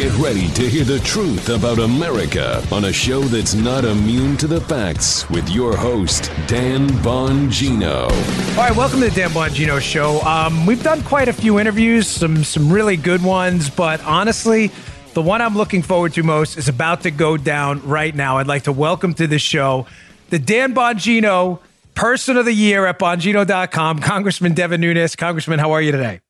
Get ready to hear the truth about America on a show that's not immune to the facts with your host, Dan Bongino. All right, welcome to the Dan Bongino Show. Um, we've done quite a few interviews, some some really good ones, but honestly, the one I'm looking forward to most is about to go down right now. I'd like to welcome to the show the Dan Bongino Person of the Year at Bongino.com, Congressman Devin Nunes. Congressman, how are you today?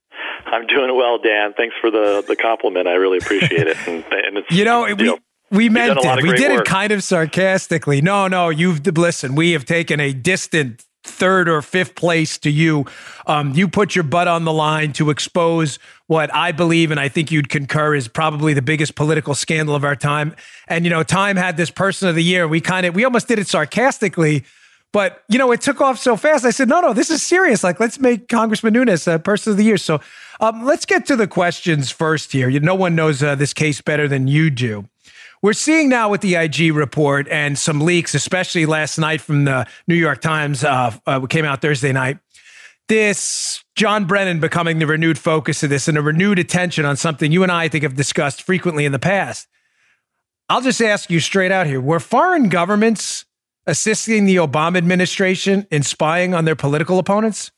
I'm doing well, Dan. Thanks for the the compliment. I really appreciate it. And, and it's, you know, you we, know, we meant it. We did work. it kind of sarcastically. No, no, you've listen. We have taken a distant third or fifth place to you. Um, you put your butt on the line to expose what I believe, and I think you'd concur, is probably the biggest political scandal of our time. And you know, Time had this Person of the Year. We kind of we almost did it sarcastically. But you know, it took off so fast. I said, "No, no, this is serious. Like, let's make Congressman Nunes a Person of the Year." So, um, let's get to the questions first. Here, you, no one knows uh, this case better than you do. We're seeing now with the IG report and some leaks, especially last night from the New York Times, uh, uh, came out Thursday night. This John Brennan becoming the renewed focus of this and a renewed attention on something you and I, I think have discussed frequently in the past. I'll just ask you straight out here: Were foreign governments assisting the Obama administration in spying on their political opponents?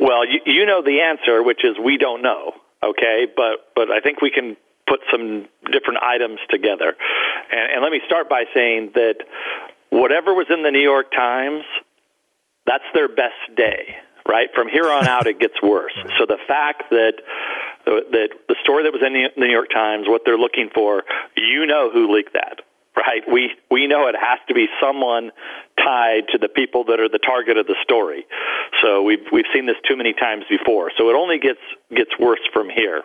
Well, you, you know the answer, which is we don't know. Okay, but but I think we can put some different items together. And, and let me start by saying that whatever was in the New York Times, that's their best day. Right from here on out, it gets worse. So the fact that that the story that was in the New York Times, what they're looking for, you know who leaked that right? We we know it has to be someone tied to the people that are the target of the story. So we've we've seen this too many times before. So it only gets gets worse from here.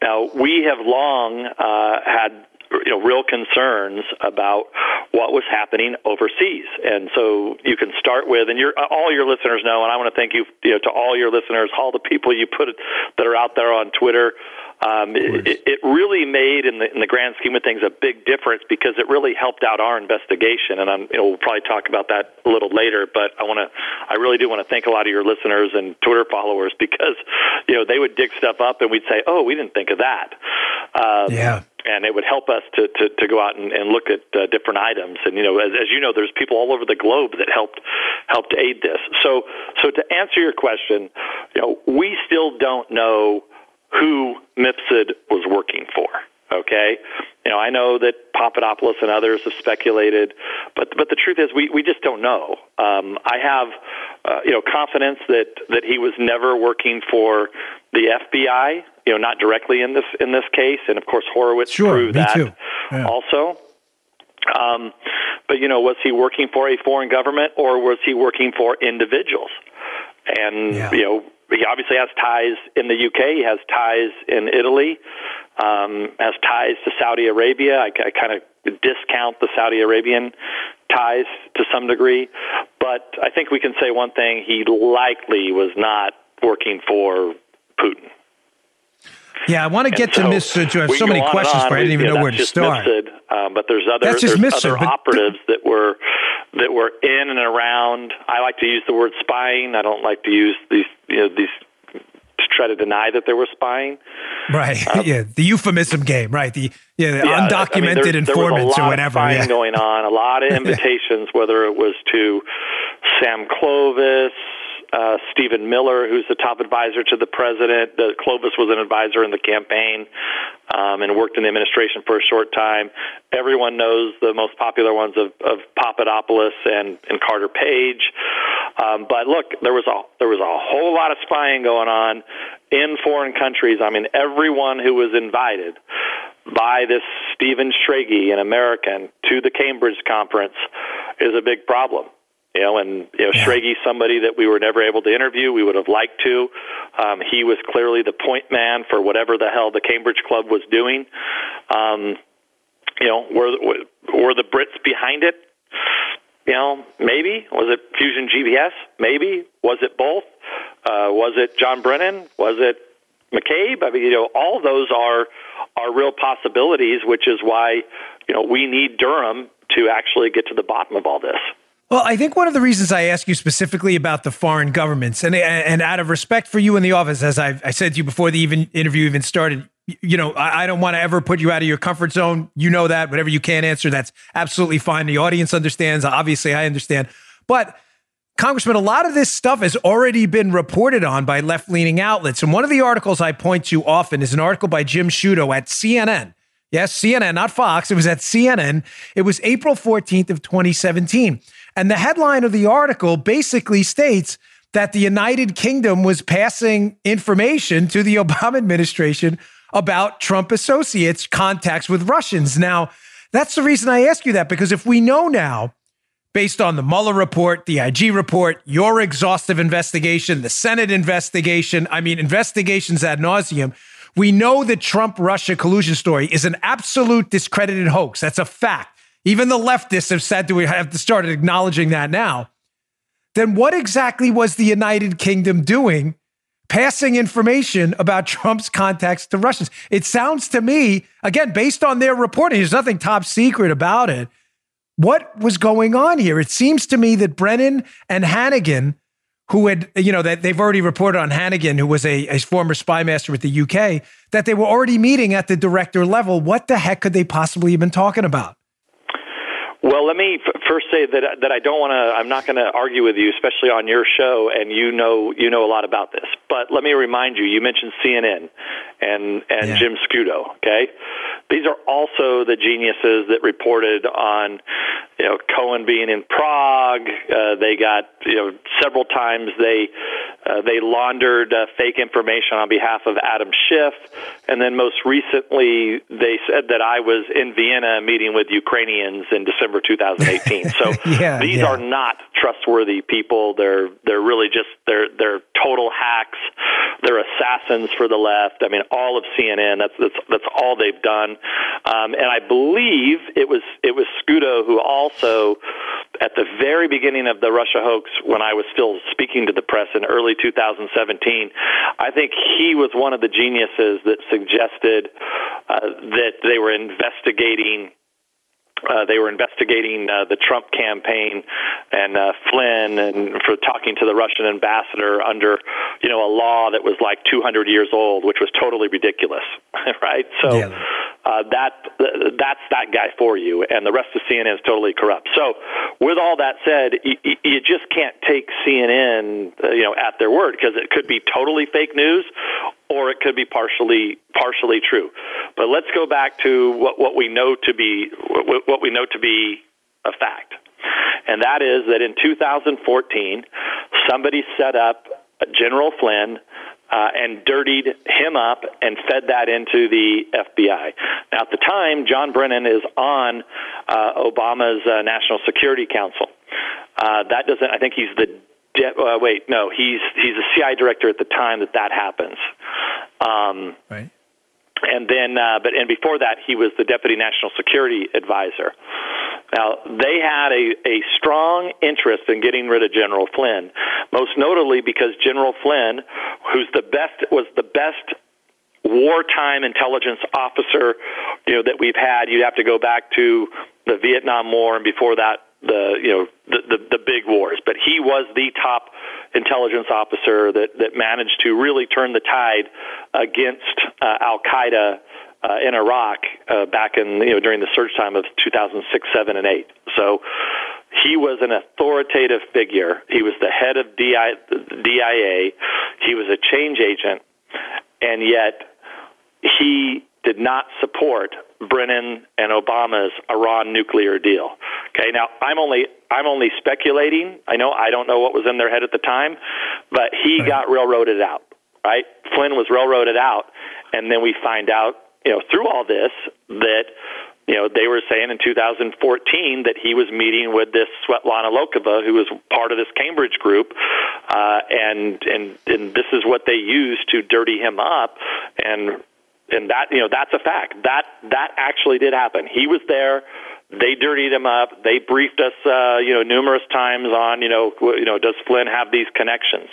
Now we have long uh, had you know real concerns about what was happening overseas and so you can start with and your all your listeners know and I want to thank you, you know, to all your listeners all the people you put that are out there on Twitter um, it, it really made, in the, in the grand scheme of things, a big difference because it really helped out our investigation. And I'm, you know, we'll probably talk about that a little later. But I want to, I really do want to thank a lot of your listeners and Twitter followers because, you know, they would dig stuff up and we'd say, "Oh, we didn't think of that." Um, yeah and it would help us to, to, to go out and, and look at uh, different items. And you know, as, as you know, there's people all over the globe that helped helped aid this. So, so to answer your question, you know, we still don't know who Mifsud was working for. Okay, you know I know that Papadopoulos and others have speculated, but but the truth is we we just don't know. Um, I have uh, you know confidence that that he was never working for the FBI. You know, not directly in this in this case, and of course Horowitz sure, proved that yeah. also. Um, but you know, was he working for a foreign government or was he working for individuals? And yeah. you know, he obviously has ties in the UK. He has ties in Italy. Um, has ties to Saudi Arabia. I, I kind of discount the Saudi Arabian ties to some degree, but I think we can say one thing: he likely was not working for Putin. Yeah, I want to get so to Mifsud. I have so many questions for. I didn't even yeah, know where to start. Mifsud, um, but there's other that's just there's Mifsud, other operatives that were that were in and around. I like to use the word spying. I don't like to use these you know these to try to deny that there were spying. Right. Um, yeah. The euphemism game. Right. The yeah, the yeah, undocumented I mean, there, informants there or whatever. Of spying yeah. going on. A lot of invitations, whether it was to Sam Clovis, uh, Stephen Miller, who's the top advisor to the president. The, Clovis was an advisor in the campaign um, and worked in the administration for a short time. Everyone knows the most popular ones of, of Papadopoulos and, and Carter Page. Um, but look, there was a there was a whole lot of spying going on in foreign countries. I mean, everyone who was invited by this Stephen Schrage, an American, to the Cambridge conference is a big problem. You know, and you know, yeah. Somebody that we were never able to interview. We would have liked to. Um, he was clearly the point man for whatever the hell the Cambridge Club was doing. Um, you know, were were the Brits behind it? You know, maybe was it Fusion GPS? Maybe was it both? Uh, was it John Brennan? Was it McCabe? I mean, you know, all those are are real possibilities, which is why you know we need Durham to actually get to the bottom of all this. Well, I think one of the reasons I ask you specifically about the foreign governments, and and out of respect for you in the office, as I've, I said to you before the even interview even started, you know, I, I don't want to ever put you out of your comfort zone. You know that. Whatever you can't answer, that's absolutely fine. The audience understands. Obviously, I understand. But Congressman, a lot of this stuff has already been reported on by left leaning outlets. And one of the articles I point to often is an article by Jim Sciutto at CNN. Yes, CNN, not Fox. It was at CNN. It was April 14th of 2017. And the headline of the article basically states that the United Kingdom was passing information to the Obama administration about Trump associates' contacts with Russians. Now, that's the reason I ask you that, because if we know now, based on the Mueller report, the IG report, your exhaustive investigation, the Senate investigation, I mean, investigations ad nauseum, we know the Trump Russia collusion story is an absolute discredited hoax. That's a fact. Even the leftists have said to we have to started acknowledging that now. Then what exactly was the United Kingdom doing passing information about Trump's contacts to Russians? It sounds to me, again, based on their reporting, there's nothing top secret about it. What was going on here? It seems to me that Brennan and Hannigan, who had, you know, that they've already reported on Hannigan, who was a, a former spy master with the UK, that they were already meeting at the director level. What the heck could they possibly have been talking about? Well, let me f- first say that that I don't want to. I'm not going to argue with you, especially on your show, and you know you know a lot about this. But let me remind you. You mentioned CNN and and yeah. Jim Sciutto. Okay, these are also the geniuses that reported on you know Cohen being in Prague. Uh, they got you know several times they uh, they laundered uh, fake information on behalf of Adam Schiff, and then most recently they said that I was in Vienna meeting with Ukrainians in December 2018. So yeah, these yeah. are not trustworthy people. They're they're really just they're they're total hacks. They're assassins for the left. I mean, all of CNN. That's that's that's all they've done. Um, and I believe it was it was Sciutto who also, at the very beginning of the Russia hoax, when I was still speaking to the press in early 2017, I think he was one of the geniuses that suggested uh, that they were investigating uh, they were investigating uh, the Trump campaign and uh, Flynn and for talking to the Russian ambassador under, you know, a law that was like 200 years old, which was totally ridiculous, right? So yeah. uh, that that's that guy for you, and the rest of CNN is totally corrupt. So, with all that said, you, you just can't take CNN, uh, you know, at their word because it could be totally fake news, or it could be partially partially true. But let's go back to what, what we know to be what, what we know to be a fact, and that is that in 2014, somebody set up General Flynn. Uh, and dirtied him up and fed that into the FBI. Now, at the time, John Brennan is on uh, Obama's uh, National Security Council. Uh, that doesn't. I think he's the De- uh, wait, no, he's he's a CI director at the time that that happens. Um, right. And then, uh, but and before that, he was the deputy national security advisor. Now, they had a, a strong interest in getting rid of General Flynn, most notably because General Flynn, who's the best, was the best wartime intelligence officer, you know, that we've had. You'd have to go back to the Vietnam War and before that, the you know the, the the big wars. But he was the top intelligence officer that that managed to really turn the tide against uh, Al Qaeda. Uh, in Iraq, uh, back in you know during the surge time of 2006, seven, and eight. So he was an authoritative figure. He was the head of DI, DIA. He was a change agent, and yet he did not support Brennan and Obama's Iran nuclear deal. Okay, now I'm only I'm only speculating. I know I don't know what was in their head at the time, but he right. got railroaded out. Right, Flynn was railroaded out, and then we find out, you know, through all this that you know, they were saying in 2014 that he was meeting with this Svetlana Lokhova, who was part of this Cambridge group, uh, and and and this is what they used to dirty him up, and and that you know that's a fact. That that actually did happen. He was there. They dirtied him up. They briefed us, uh, you know, numerous times on, you know, you know, does Flynn have these connections?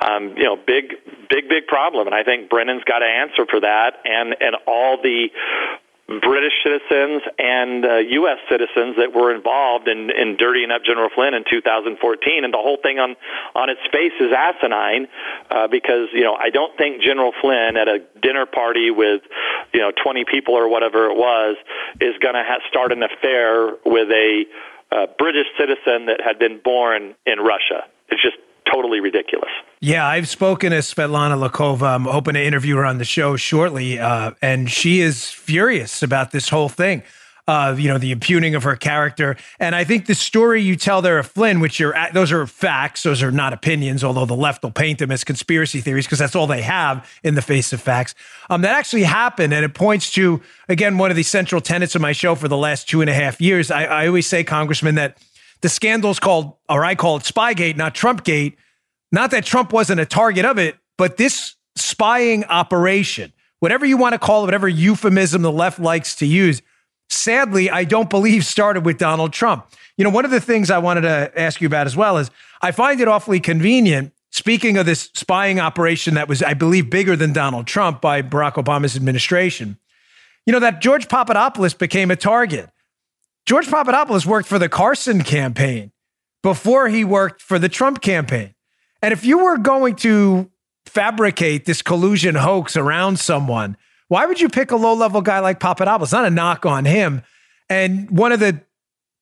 Um, you know, big, big, big problem. And I think Brennan's got to answer for that, and and all the British citizens and uh, U.S. citizens that were involved in, in dirtying up General Flynn in 2014, and the whole thing on on its face is asinine uh, because you know I don't think General Flynn at a dinner party with you know 20 people or whatever it was is going to ha- start an affair with a uh, British citizen that had been born in Russia. It's just totally ridiculous. Yeah, I've spoken to Svetlana Lokhova. I'm hoping to interview her on the show shortly, uh, and she is furious about this whole thing. Uh, you know, the impugning of her character, and I think the story you tell there of Flynn, which are those are facts, those are not opinions. Although the left will paint them as conspiracy theories because that's all they have in the face of facts. Um, that actually happened, and it points to again one of the central tenets of my show for the last two and a half years. I, I always say, Congressman, that the scandal's called, or I call it Spygate, not Trumpgate. Not that Trump wasn't a target of it, but this spying operation, whatever you want to call it, whatever euphemism the left likes to use, sadly, I don't believe started with Donald Trump. You know, one of the things I wanted to ask you about as well is I find it awfully convenient. Speaking of this spying operation that was, I believe, bigger than Donald Trump by Barack Obama's administration, you know, that George Papadopoulos became a target. George Papadopoulos worked for the Carson campaign before he worked for the Trump campaign. And if you were going to fabricate this collusion hoax around someone, why would you pick a low level guy like Papadopoulos? Not a knock on him. And one of the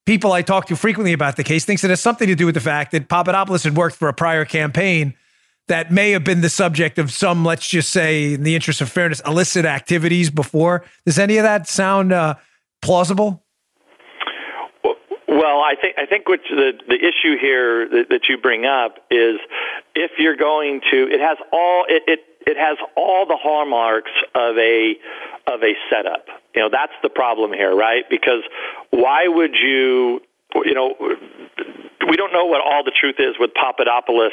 people I talk to frequently about the case thinks it has something to do with the fact that Papadopoulos had worked for a prior campaign that may have been the subject of some, let's just say, in the interest of fairness, illicit activities before. Does any of that sound uh, plausible? Well, I think I think what the the issue here that, that you bring up is if you're going to, it has all it, it it has all the hallmarks of a of a setup. You know, that's the problem here, right? Because why would you you know, we don't know what all the truth is with Papadopoulos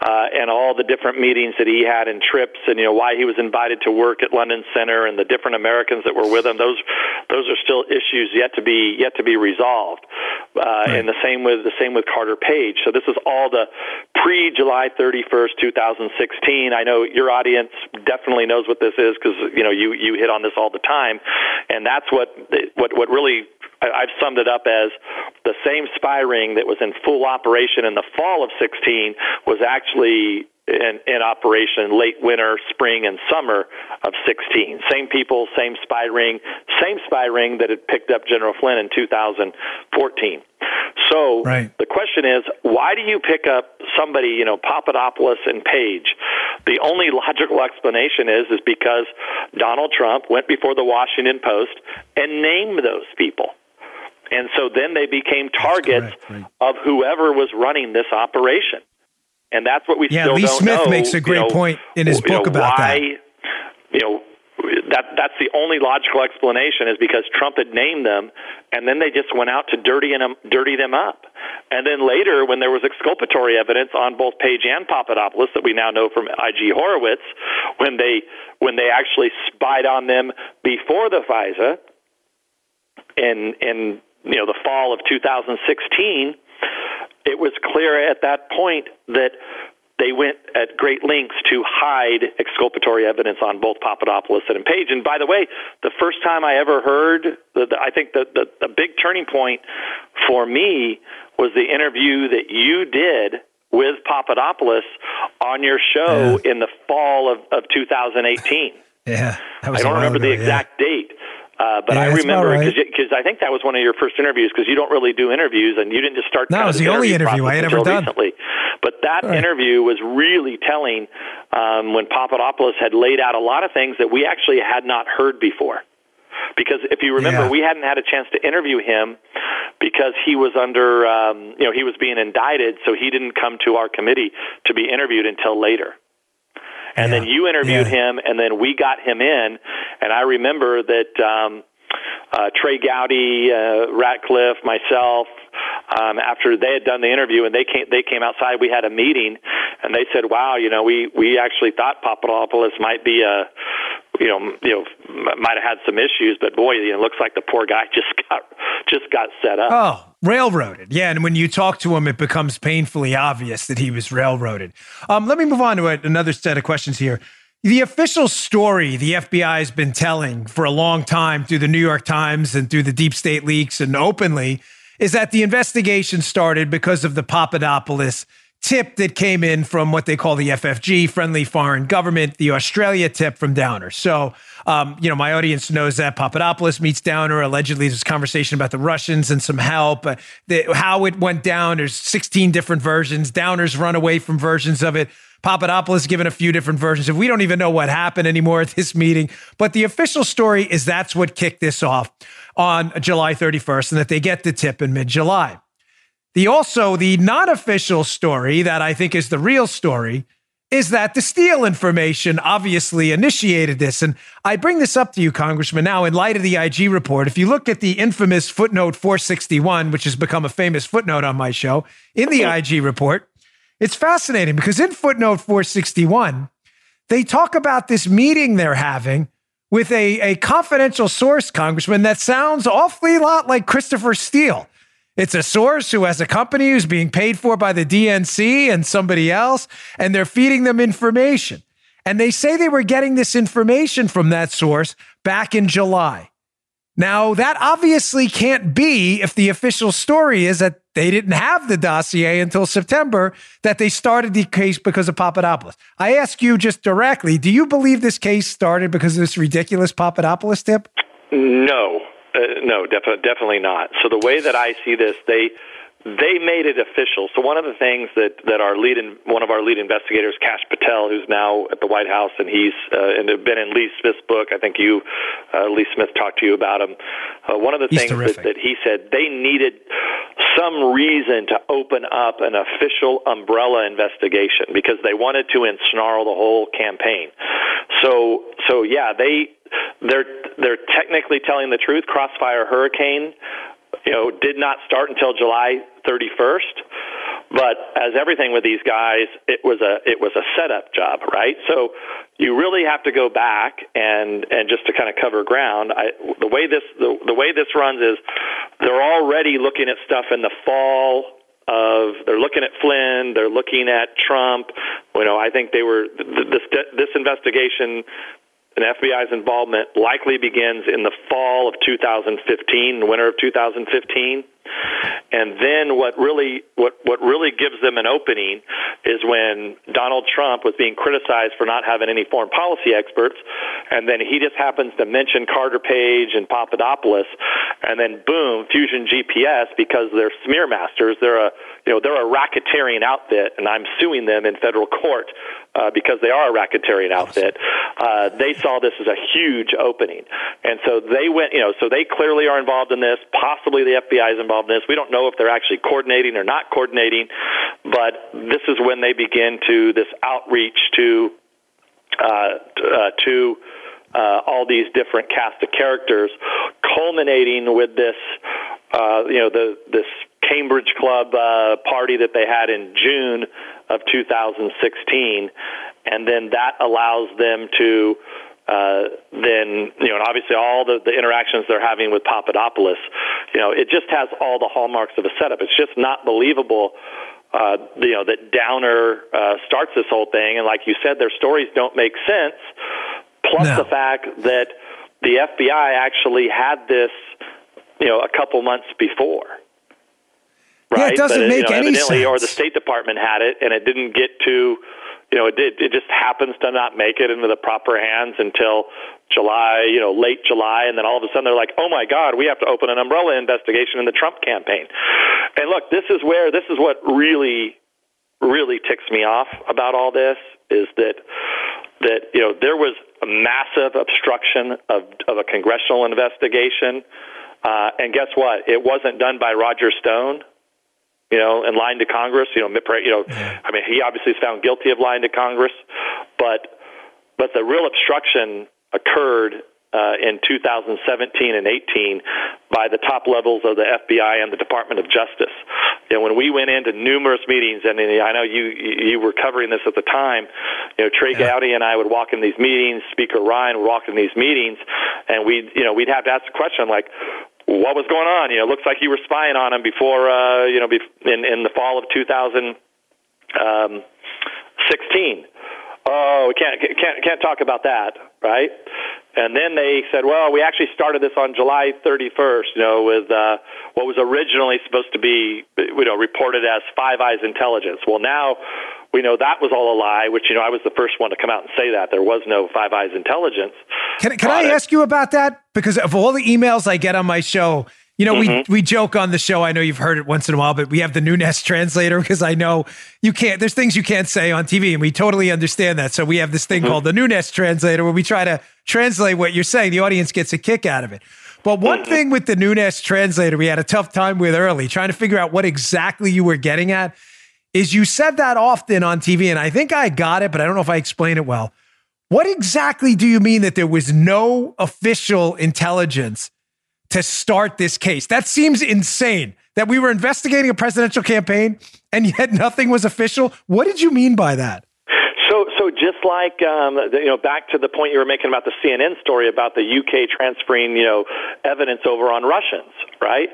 uh, and all the different meetings that he had and trips, and you know why he was invited to work at London Center and the different Americans that were with him. Those those are still issues yet to be yet to be resolved. Uh, right. And the same with the same with Carter Page. So this is all the pre July 31st, 2016. I know your audience definitely knows what this is because you know you you hit on this all the time, and that's what what what really I've summed it up as the same spy ring that was in full operation in the fall of 16 was actually in, in operation late winter, spring, and summer of 16. Same people, same spy ring, same spy ring that had picked up General Flynn in 2014. So right. the question is, why do you pick up somebody, you know, Papadopoulos and Page? The only logical explanation is is because Donald Trump went before the Washington Post and named those people. And so then they became targets right. of whoever was running this operation. And that's what we yeah, still Lee don't Smith know. makes a great you know, point in his book know, about why, that. You know, that that's the only logical explanation is because Trump had named them, and then they just went out to dirty them um, dirty them up. And then later, when there was exculpatory evidence on both Page and Papadopoulos that we now know from IG Horowitz, when they when they actually spied on them before the FISA, and and you know the fall of 2016, it was clear at that point that they went at great lengths to hide exculpatory evidence on both Papadopoulos and Page. And by the way, the first time I ever heard, the, the, I think the, the, the big turning point for me was the interview that you did with Papadopoulos on your show yeah. in the fall of, of 2018. Yeah, I don't remember ago, the exact yeah. date, uh, but yeah, I remember because right. I think that was one of your first interviews because you don't really do interviews and you didn't just start. No, it was the only interview I had ever done. Recently. But that right. interview was really telling um, when Papadopoulos had laid out a lot of things that we actually had not heard before. Because if you remember, yeah. we hadn't had a chance to interview him because he was under, um, you know, he was being indicted, so he didn't come to our committee to be interviewed until later and yeah. then you interviewed yeah. him, and then we got him in. And I remember that um, uh, Trey Gowdy, uh, Ratcliffe, myself, um, after they had done the interview and they came they came outside, we had a meeting, and they said, "Wow, you know, we we actually thought Papadopoulos might be a." You know, you know, might have had some issues, but boy, it looks like the poor guy just got just got set up. Oh, railroaded. Yeah, and when you talk to him, it becomes painfully obvious that he was railroaded. Um, let me move on to another set of questions here. The official story the FBI has been telling for a long time through the New York Times and through the deep state leaks and openly is that the investigation started because of the Papadopoulos tip that came in from what they call the FFG, Friendly Foreign Government, the Australia tip from Downer. So, um, you know, my audience knows that Papadopoulos meets Downer. Allegedly, there's conversation about the Russians and some help. Uh, the, how it went down, there's 16 different versions. Downer's run away from versions of it. Papadopoulos given a few different versions. If we don't even know what happened anymore at this meeting, but the official story is that's what kicked this off on July 31st, and that they get the tip in mid-July. The also the non-official story that I think is the real story is that the Steele information obviously initiated this. And I bring this up to you, Congressman, now in light of the IG report. If you look at the infamous footnote 461, which has become a famous footnote on my show, in the IG report, it's fascinating because in footnote 461, they talk about this meeting they're having with a, a confidential source, Congressman, that sounds awfully lot like Christopher Steele. It's a source who has a company who's being paid for by the DNC and somebody else, and they're feeding them information. And they say they were getting this information from that source back in July. Now, that obviously can't be if the official story is that they didn't have the dossier until September, that they started the case because of Papadopoulos. I ask you just directly do you believe this case started because of this ridiculous Papadopoulos tip? No, uh, no, def- definitely not. So the way that I see this, they they made it official. So one of the things that that our lead in, one of our lead investigators, Kash Patel, who's now at the White House, and he's uh, and been in Lee Smith's book. I think you, uh, Lee Smith, talked to you about him. Uh, one of the he's things that, that he said they needed some reason to open up an official umbrella investigation because they wanted to ensnarl the whole campaign. So so yeah, they they're they're technically telling the truth. Crossfire Hurricane you know, did not start until July 31st. But as everything with these guys, it was a it was a setup job, right? So you really have to go back and and just to kind of cover ground. I, the way this the, the way this runs is they're already looking at stuff in the fall of they're looking at Flynn, they're looking at Trump. You know, I think they were this this investigation and FBI's involvement likely begins in the fall of 2015, the winter of 2015. And then what really what what really gives them an opening is when Donald Trump was being criticized for not having any foreign policy experts, and then he just happens to mention Carter Page and Papadopoulos, and then boom, Fusion GPS because they're smear masters. They're a you know they're a racketeering outfit, and I'm suing them in federal court uh, because they are a racketeering outfit. Uh, they saw this as a huge opening, and so they went. You know, so they clearly are involved in this. Possibly the FBI is involved in this. We don't know if they're actually coordinating or not coordinating, but this is when they begin to this outreach to uh, uh, to uh, all these different cast of characters, culminating with this, uh, you know, the this Cambridge Club uh, party that they had in June of 2016, and then that allows them to uh, then you know, and obviously all the, the interactions they're having with Papadopoulos, you know, it just has all the hallmarks of a setup. It's just not believable. Uh, you know that Downer uh, starts this whole thing, and like you said, their stories don't make sense. Plus no. the fact that the FBI actually had this, you know, a couple months before. Right? Yeah, it doesn't but, make you know, any sense. Or the State Department had it, and it didn't get to you know, it did, it just happens to not make it into the proper hands until July, you know, late July, and then all of a sudden they're like, oh my God, we have to open an umbrella investigation in the Trump campaign. And look, this is where, this is what really, really ticks me off about all this is that, that, you know, there was a massive obstruction of, of a congressional investigation. Uh, and guess what? It wasn't done by Roger Stone you know, and lying to Congress. You know, you know, I mean, he obviously is found guilty of lying to Congress, but but the real obstruction occurred uh, in 2017 and 18 by the top levels of the FBI and the Department of Justice. You know, when we went into numerous meetings, and I know you you were covering this at the time. You know, Trey yeah. Gowdy and I would walk in these meetings. Speaker Ryan would walk in these meetings, and we you know we'd have to ask the question like, what was going on. You know, it looks like you were spying on him before, uh, you know, in, in the fall of 2016. Um, oh, we can't can't can't talk about that, right? And then they said, well, we actually started this on July 31st, you know, with uh, what was originally supposed to be, you know, reported as Five Eyes intelligence. Well, now we know that was all a lie, which, you know, I was the first one to come out and say that. There was no Five Eyes intelligence. Can, can I ask you about that? Because of all the emails I get on my show, you know, mm-hmm. we we joke on the show. I know you've heard it once in a while, but we have the Nunes translator because I know you can't. There's things you can't say on TV, and we totally understand that. So we have this thing mm-hmm. called the Nunes translator, where we try to translate what you're saying. The audience gets a kick out of it. But one mm-hmm. thing with the Nunes translator, we had a tough time with early, trying to figure out what exactly you were getting at. Is you said that often on TV, and I think I got it, but I don't know if I explained it well. What exactly do you mean that there was no official intelligence? to start this case. That seems insane that we were investigating a presidential campaign and yet nothing was official. What did you mean by that? So, so just like um, you know, back to the point you were making about the CNN story about the UK transferring, you know, evidence over on Russians, right?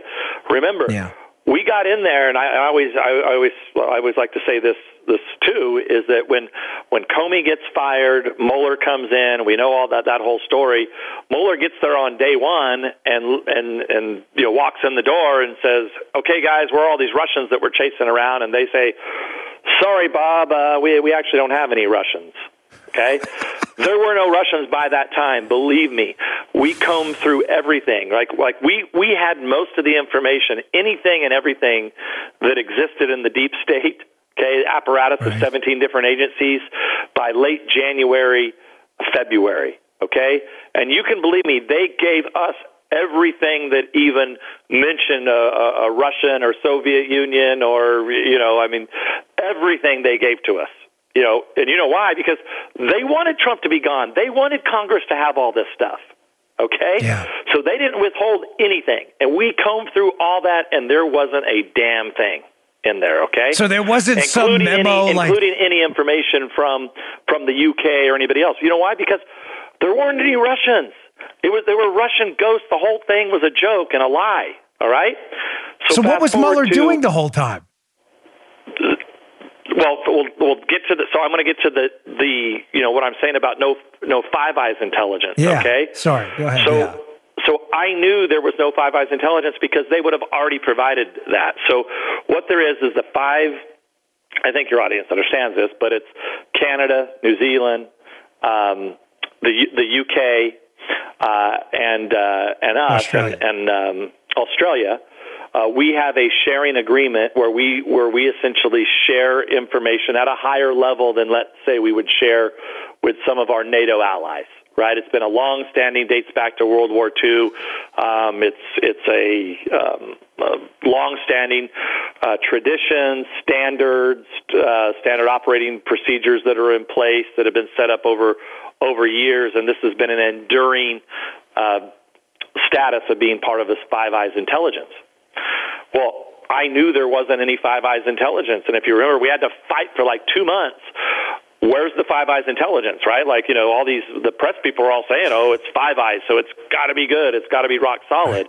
Remember, yeah we got in there, and I, I always, I, I always, I always like to say this, this too, is that when when Comey gets fired, Mueller comes in. We know all that that whole story. Mueller gets there on day one, and and and you know walks in the door and says, "Okay, guys, we're all these Russians that we're chasing around," and they say, "Sorry, Bob, uh, we we actually don't have any Russians." Okay? There were no Russians by that time, believe me. We combed through everything. Like like we we had most of the information, anything and everything that existed in the deep state, okay, apparatus right. of 17 different agencies by late January, February, okay? And you can believe me, they gave us everything that even mentioned a, a, a Russian or Soviet Union or you know, I mean, everything they gave to us. You know, and you know why? Because they wanted Trump to be gone. They wanted Congress to have all this stuff. Okay? Yeah. So they didn't withhold anything. And we combed through all that and there wasn't a damn thing in there, okay? So there wasn't including some memo any, like including any information from from the UK or anybody else. You know why? Because there weren't any Russians. It was there were Russian ghosts. The whole thing was a joke and a lie. All right. So, so what was Mueller to, doing the whole time? Well, we'll we'll get to the. So I'm going to get to the the you know what I'm saying about no no Five Eyes intelligence. Yeah. Okay. Sorry. Go ahead. So. Yeah. So I knew there was no Five Eyes intelligence because they would have already provided that. So what there is is the five. I think your audience understands this, but it's Canada, New Zealand, um, the the UK, uh, and uh, and us, Australia. and, and um, Australia uh, we have a sharing agreement where we where we essentially share information at a higher level than let's say we would share with some of our NATO allies. Right, it's been a long-standing, dates back to World War II. Um, it's it's a, um, a long-standing uh, tradition, standards, uh, standard operating procedures that are in place that have been set up over over years, and this has been an enduring uh, status of being part of this Five Eyes intelligence. Well, I knew there wasn't any Five Eyes intelligence, and if you remember, we had to fight for like two months. Where's the Five Eyes intelligence, right? Like, you know, all these, the press people are all saying, oh, it's Five Eyes, so it's got to be good. It's got to be rock solid.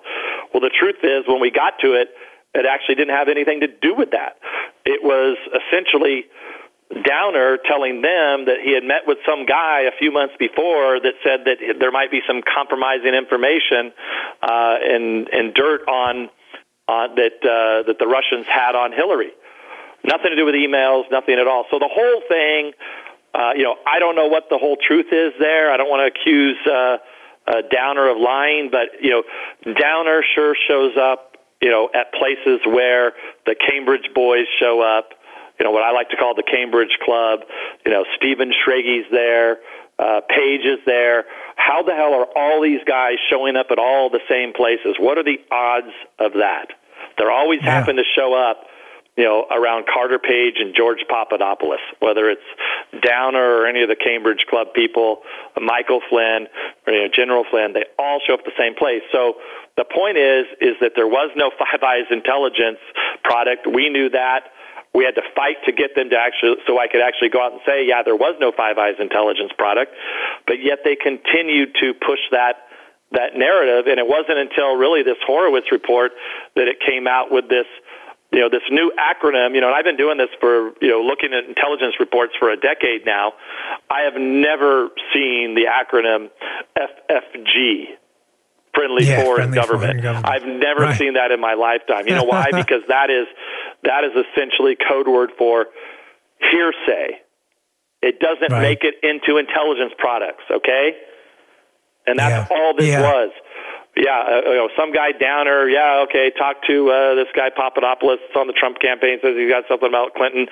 Well, the truth is, when we got to it, it actually didn't have anything to do with that. It was essentially Downer telling them that he had met with some guy a few months before that said that there might be some compromising information uh, and, and dirt on uh, that uh, that the Russians had on Hillary. Nothing to do with emails, nothing at all. So the whole thing, uh, you know, I don't know what the whole truth is there. I don't want to accuse uh, uh, Downer of lying, but you know, Downer sure shows up, you know, at places where the Cambridge boys show up. You know what I like to call the Cambridge Club. You know, Stephen Schrage's there uh, Page's there. How the hell are all these guys showing up at all the same places? What are the odds of that? They're always yeah. happen to show up, you know, around Carter Page and George Papadopoulos, whether it's Downer or any of the Cambridge Club people, Michael Flynn, or, you know, General Flynn. They all show up at the same place. So the point is, is that there was no Five Eyes intelligence product. We knew that. We had to fight to get them to actually, so I could actually go out and say, yeah, there was no Five Eyes intelligence product, but yet they continued to push that that narrative, and it wasn't until really this Horowitz report that it came out with this you know, this new acronym, you know, and I've been doing this for, you know, looking at intelligence reports for a decade now. I have never seen the acronym FFG, friendly, Yeah, foreign, friendly government. foreign government. I've never Right. seen that in my lifetime. You know why? because that is that is essentially code word for hearsay. It doesn't Right. make it into intelligence products, okay? And that's Yeah. all this Yeah. was. Yeah, uh, you know, some guy downer. Yeah, okay. Talk to uh, this guy Papadopoulos on the Trump campaign. Says he's got something about Clinton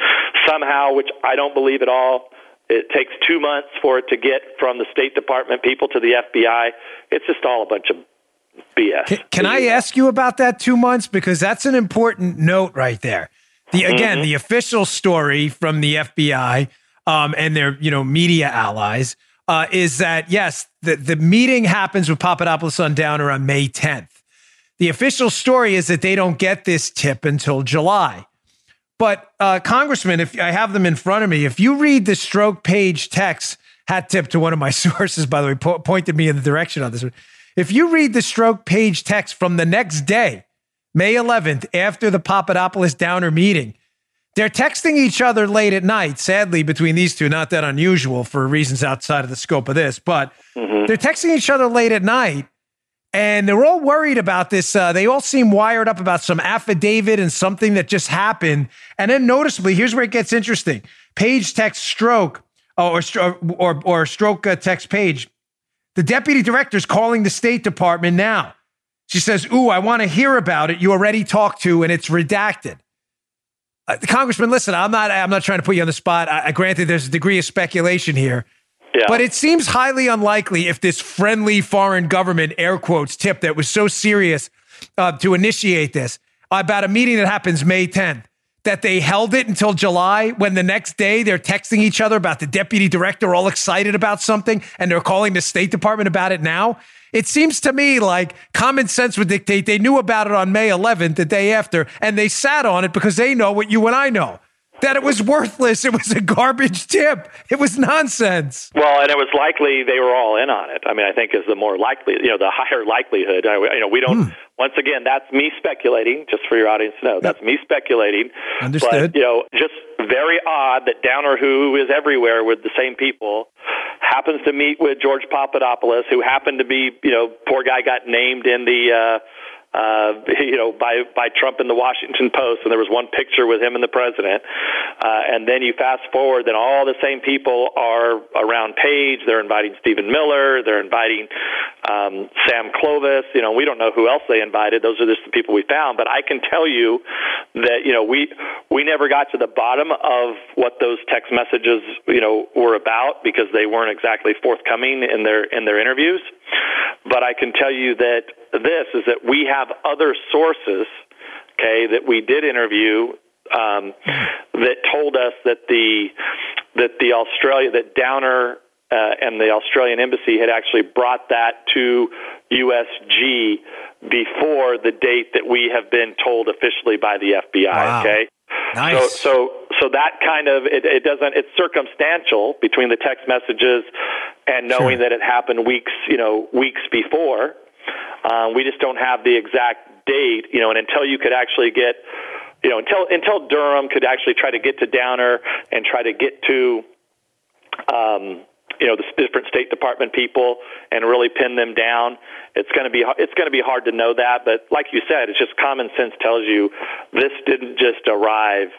somehow, which I don't believe at all. It takes two months for it to get from the State Department people to the FBI. It's just all a bunch of BS. Can, can I ask you about that two months? Because that's an important note right there. The again, Mm-hmm. the official story from the FBI um, and their you know media allies uh, is that yes, the the meeting happens with Papadopoulos on Downer on May 10th. The official story is that they don't get this tip until July. But uh, Congressman, if I have them in front of me, if you read the Strzok Page text, hat tip to one of my sources, by the way, po- pointed me in the direction of this. If you read the Strzok Page text from the next day, May 11th, after the Papadopoulos Downer meeting, they're texting each other late at night. Sadly, between these two, not that unusual for reasons outside of the scope of this, but they're texting each other late at night and they're all worried about this. Uh, they all seem wired up about some affidavit and something that just happened. And then noticeably, here's where it gets interesting. Page text Strzok oh, or or or Strzok uh, text page. The deputy director is calling the State Department now. She says, "Ooh, I want to hear about it. You already talked to, and it's redacted." Uh, Congressman, listen, I'm not. I'm not trying to put you on the spot. I, I granted there's a degree of speculation here. Yeah. But it seems highly unlikely if this friendly foreign government, air quotes, tip that was so serious uh, to initiate this about a meeting that happens May 10th, that they held it until July when the next day they're texting each other about the deputy director, all excited about something, and they're calling the State Department about it now. It seems to me like common sense would dictate they knew about it on May 11th, the day after, and they sat on it because they know what you and I know that it was worthless. It was a garbage tip. It was nonsense. Well, and it was likely they were all in on it. I mean, I think is the more likely, you know, the higher likelihood. I, you know, we don't. Once again, that's me speculating. Just for your audience to know, that's me speculating. Understood. But you know, just very odd that Downer, who is everywhere with the same people, happens to meet with George Papadopoulos, who happened to be, you know, poor guy got named in the. Uh, uh, you know, by by Trump in the Washington Post, and there was one picture with him and the president. Uh, and then you fast forward, then all the same people are around Page. They're inviting Stephen Miller. They're inviting um, Sam Clovis. You know, we don't know who else they invited. Those are just the people we found. But I can tell you that you know we we never got to the bottom of what those text messages you know were about because they weren't exactly forthcoming in their in their interviews. But I can tell you that this is that we have other sources, okay, that we did interview um, that told us that the that the Australia that Downer uh, and the Australian embassy had actually brought that to USG before the date that we have been told officially by the FBI. Wow. Okay. Nice. So, so, so that kind of it, it doesn't. It's circumstantial between the text messages and knowing Sure. that it happened weeks, you know, weeks before. Uh, we just don't have the exact date, you know, and until you could actually get, you know, until until Durham could actually try to get to Downer and try to get to, um, you know, the different State Department people and really pin them down. It's going to be it's going to be hard to know that, but like you said, it's just common sense tells you this didn't just arrive.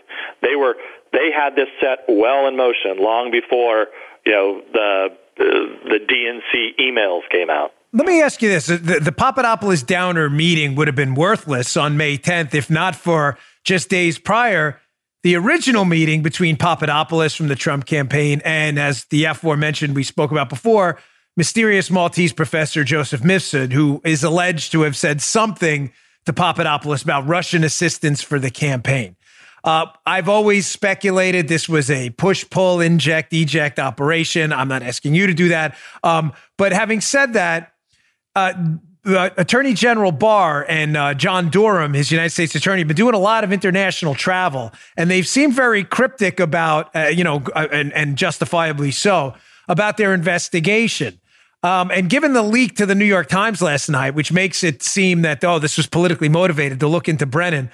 They were they had this set well in motion long before you know the the, the DNC emails came out. Let me ask you this: the, the Papadopoulos Downer meeting would have been worthless on May 10th if not for just days prior the original meeting between Papadopoulos from the Trump campaign and, as the aforementioned we spoke about before, mysterious Maltese professor Joseph Mifsud, who is alleged to have said something to Papadopoulos about Russian assistance for the campaign. Uh, I've always speculated this was a push, pull, inject, eject operation. I'm not asking you to do that. Um, but having said that, uh, Attorney General Barr and uh, John Durham, his United States attorney, have been doing a lot of international travel, and they've seemed very cryptic about, uh, you know, uh, and, and justifiably so, about their investigation. Um, and given the leak to the New York Times last night, which makes it seem that, oh, this was politically motivated to look into Brennan,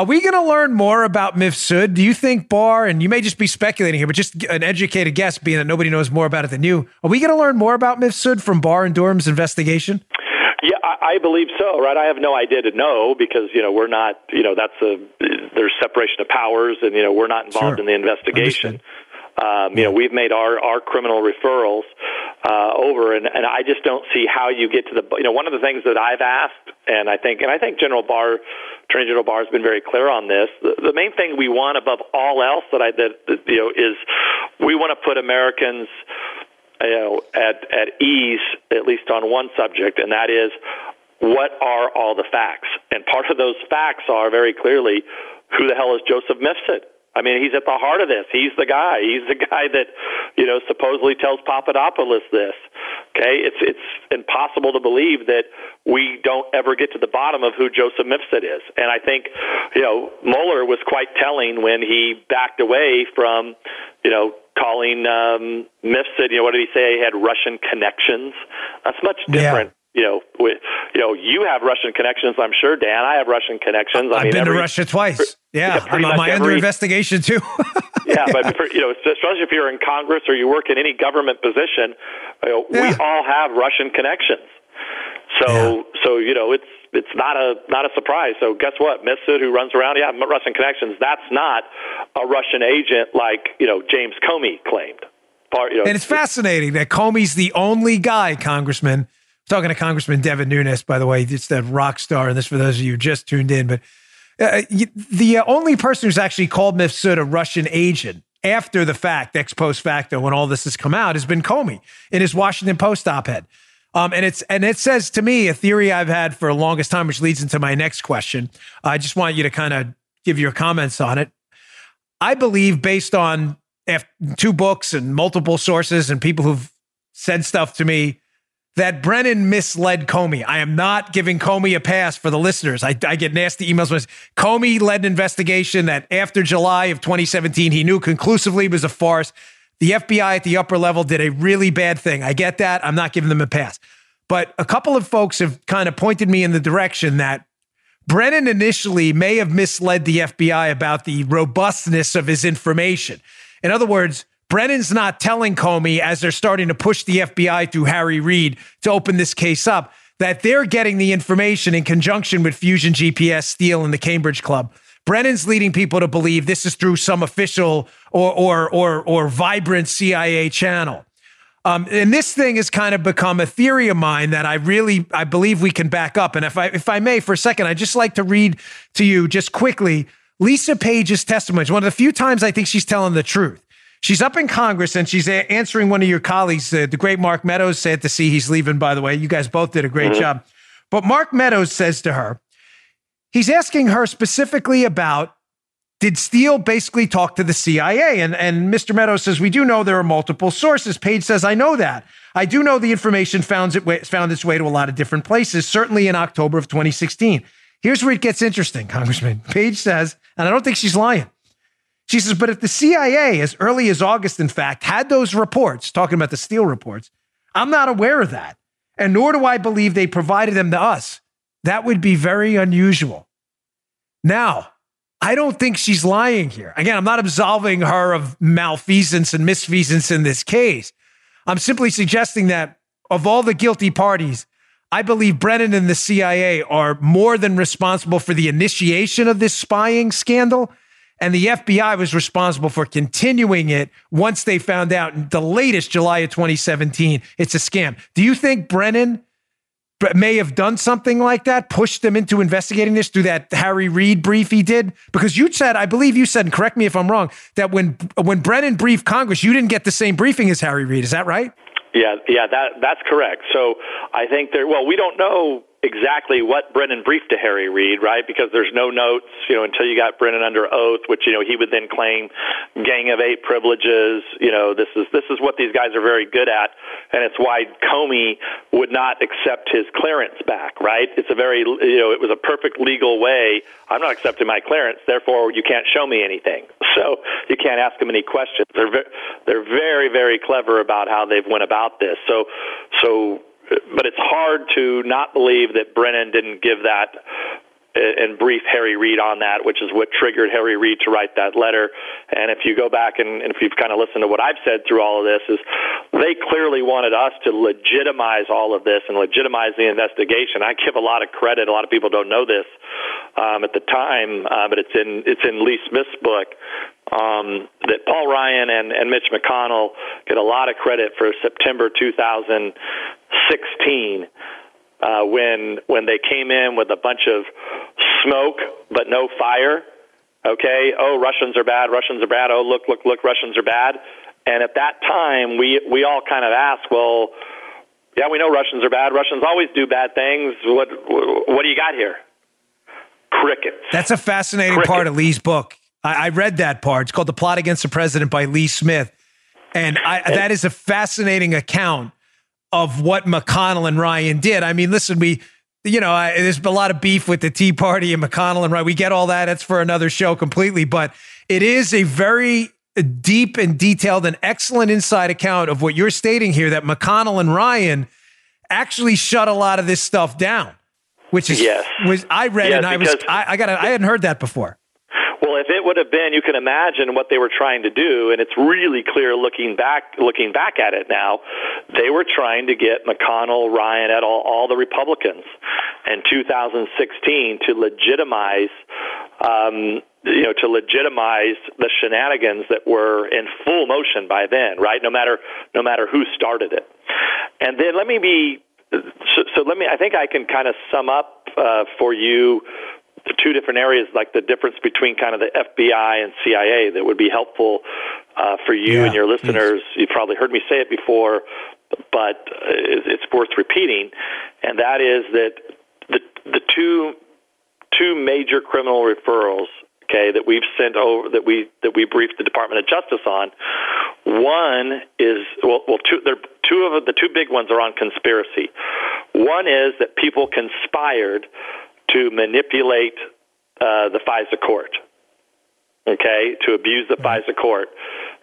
Are we going to learn more about Mifsud? Do you think Barr, and you may just be speculating here, but just an educated guess, being that nobody knows more about it than you, are we going to learn more about Mifsud from Barr and Durham's investigation? Yeah, I, I believe so. Right, I have no idea to know because you know we're not. You know, that's a there's separation of powers, and you know we're not involved sure. in the investigation. Understood. Um, you know, we've made our, our criminal referrals uh, over, and, and I just don't see how you get to the. You know, one of the things that I've asked, and I think, and I think General Barr, Attorney General Barr, has been very clear on this. The, the main thing we want above all else that I that, that you know is we want to put Americans you know, at, at ease, at least on one subject, and that is what are all the facts? And part of those facts are very clearly who the hell is Joseph Mifsud? I mean, he's at the heart of this. He's the guy. He's the guy that, you know, supposedly tells Papadopoulos this. Okay, it's it's impossible to believe that we don't ever get to the bottom of who Joseph Mifsud is. And I think, you know, Mueller was quite telling when he backed away from, you know, calling um, Mifsud. You know, what did he say? He had Russian connections. That's much different. Yeah you know, with, you know, you have Russian connections. I'm sure, Dan. I have Russian connections. I I've mean, been every, to Russia twice. Yeah, I'm, am I under investigation too? yeah, but for, you know, especially if you're in Congress or you work in any government position, you know, yeah. we all have Russian connections. So, yeah. so you know, it's it's not a not a surprise. So, guess what? Mifsud, who runs around, yeah, Russian connections. That's not a Russian agent like you know James Comey claimed. Part, you know, and it's fascinating that Comey's the only guy, Congressman talking to Congressman Devin Nunes, by the way, it's the rock star. And this for those of you who just tuned in, but uh, the uh, only person who's actually called Mifsud a Russian agent after the fact, ex post facto, when all this has come out, has been Comey in his Washington Post op-ed. Um, and it's and it says to me a theory I've had for the longest time, which leads into my next question. I just want you to kind of give your comments on it. I believe, based on two books and multiple sources and people who've said stuff to me, that Brennan misled Comey. I am not giving Comey a pass for the listeners. I, I get nasty emails. With Comey led an investigation that after July of 2017, he knew conclusively was a farce. The FBI at the upper level did a really bad thing. I get that. I'm not giving them a pass. But a couple of folks have kind of pointed me in the direction that Brennan initially may have misled the FBI about the robustness of his information. In other words, Brennan's not telling Comey as they're starting to push the FBI through Harry Reid to open this case up that they're getting the information in conjunction with Fusion GPS, Steele, and the Cambridge Club. Brennan's leading people to believe this is through some official or or or, or vibrant CIA channel. Um, and this thing has kind of become a theory of mine that I really I believe we can back up. And if I if I may for a second, I'd just like to read to you just quickly Lisa Page's testimony. It's one of the few times I think she's telling the truth. She's up in Congress and she's a- answering one of your colleagues, uh, the great Mark Meadows. Sad to see he's leaving, by the way. You guys both did a great mm-hmm. job. But Mark Meadows says to her, he's asking her specifically about did Steele basically talk to the CIA? And, and Mr. Meadows says, We do know there are multiple sources. Page says, I know that. I do know the information found, it, found its way to a lot of different places, certainly in October of 2016. Here's where it gets interesting, Congressman. Page says, and I don't think she's lying. She says, but if the CIA, as early as August, in fact, had those reports, talking about the Steele reports, I'm not aware of that. And nor do I believe they provided them to us. That would be very unusual. Now, I don't think she's lying here. Again, I'm not absolving her of malfeasance and misfeasance in this case. I'm simply suggesting that of all the guilty parties, I believe Brennan and the CIA are more than responsible for the initiation of this spying scandal and the FBI was responsible for continuing it once they found out the latest July of 2017 it's a scam. Do you think Brennan may have done something like that, pushed them into investigating this through that Harry Reid brief he did? Because you said, I believe you said, and correct me if I'm wrong, that when when Brennan briefed Congress, you didn't get the same briefing as Harry Reid. Is that right? Yeah, yeah, that that's correct. So I think there. Well, we don't know exactly what Brennan briefed to Harry Reid, right? Because there's no notes, you know, until you got Brennan under oath, which you know he would then claim Gang of Eight privileges. You know, this is this is what these guys are very good at, and it's why Comey would not accept his clearance back, right? It's a very you know it was a perfect legal way. I'm not accepting my clearance, therefore you can't show me anything, so you can't ask them any questions. They're ve- they're very very clever about how they've went about this. So so but it's hard to not believe that Brennan didn't give that and brief Harry Reid on that, which is what triggered Harry Reid to write that letter. And if you go back and, and if you've kind of listened to what I've said through all of this, is they clearly wanted us to legitimize all of this and legitimize the investigation. I give a lot of credit. A lot of people don't know this um, at the time, uh, but it's in it's in Lee Smith's book. Um, that Paul Ryan and, and Mitch McConnell get a lot of credit for September 2016 uh, when when they came in with a bunch of smoke but no fire. Okay, oh Russians are bad, Russians are bad. Oh look, look, look, Russians are bad. And at that time, we we all kind of asked, well, yeah, we know Russians are bad. Russians always do bad things. What what do you got here? Crickets. That's a fascinating Crickets. part of Lee's book. I, I, read that part. It's called "The Plot Against the President" by Lee Smith, and, I, and that is a fascinating account of what McConnell and Ryan did. I mean, listen, we, you know, I, there's a lot of beef with the Tea Party and McConnell and Ryan. We get all that. It's for another show completely, but it is a very deep and detailed and excellent inside account of what you're stating here that McConnell and Ryan actually shut a lot of this stuff down. Which is yes. was I read yes, and I was I, I got I hadn't heard that before. Well, if it would have been, you can imagine what they were trying to do, and it's really clear looking back, looking back at it now. They were trying to get McConnell, Ryan, et al., all the Republicans in 2016 to legitimize, um, you know, to legitimize the shenanigans that were in full motion by then, right? No matter, no matter who started it. And then let me be so, so, let me. I think I can kind of sum up uh, for you the two different areas, like the difference between kind of the FBI and CIA, that would be helpful uh, for you yeah, and your listeners. Please. You've probably heard me say it before, but it's worth repeating, and that is that the the two two major criminal referrals okay, that we've sent over that we that we briefed the Department of Justice on. One is well, well two there two of the two big ones are on conspiracy. One is that people conspired to manipulate uh, the FISA court, okay, to abuse the FISA court.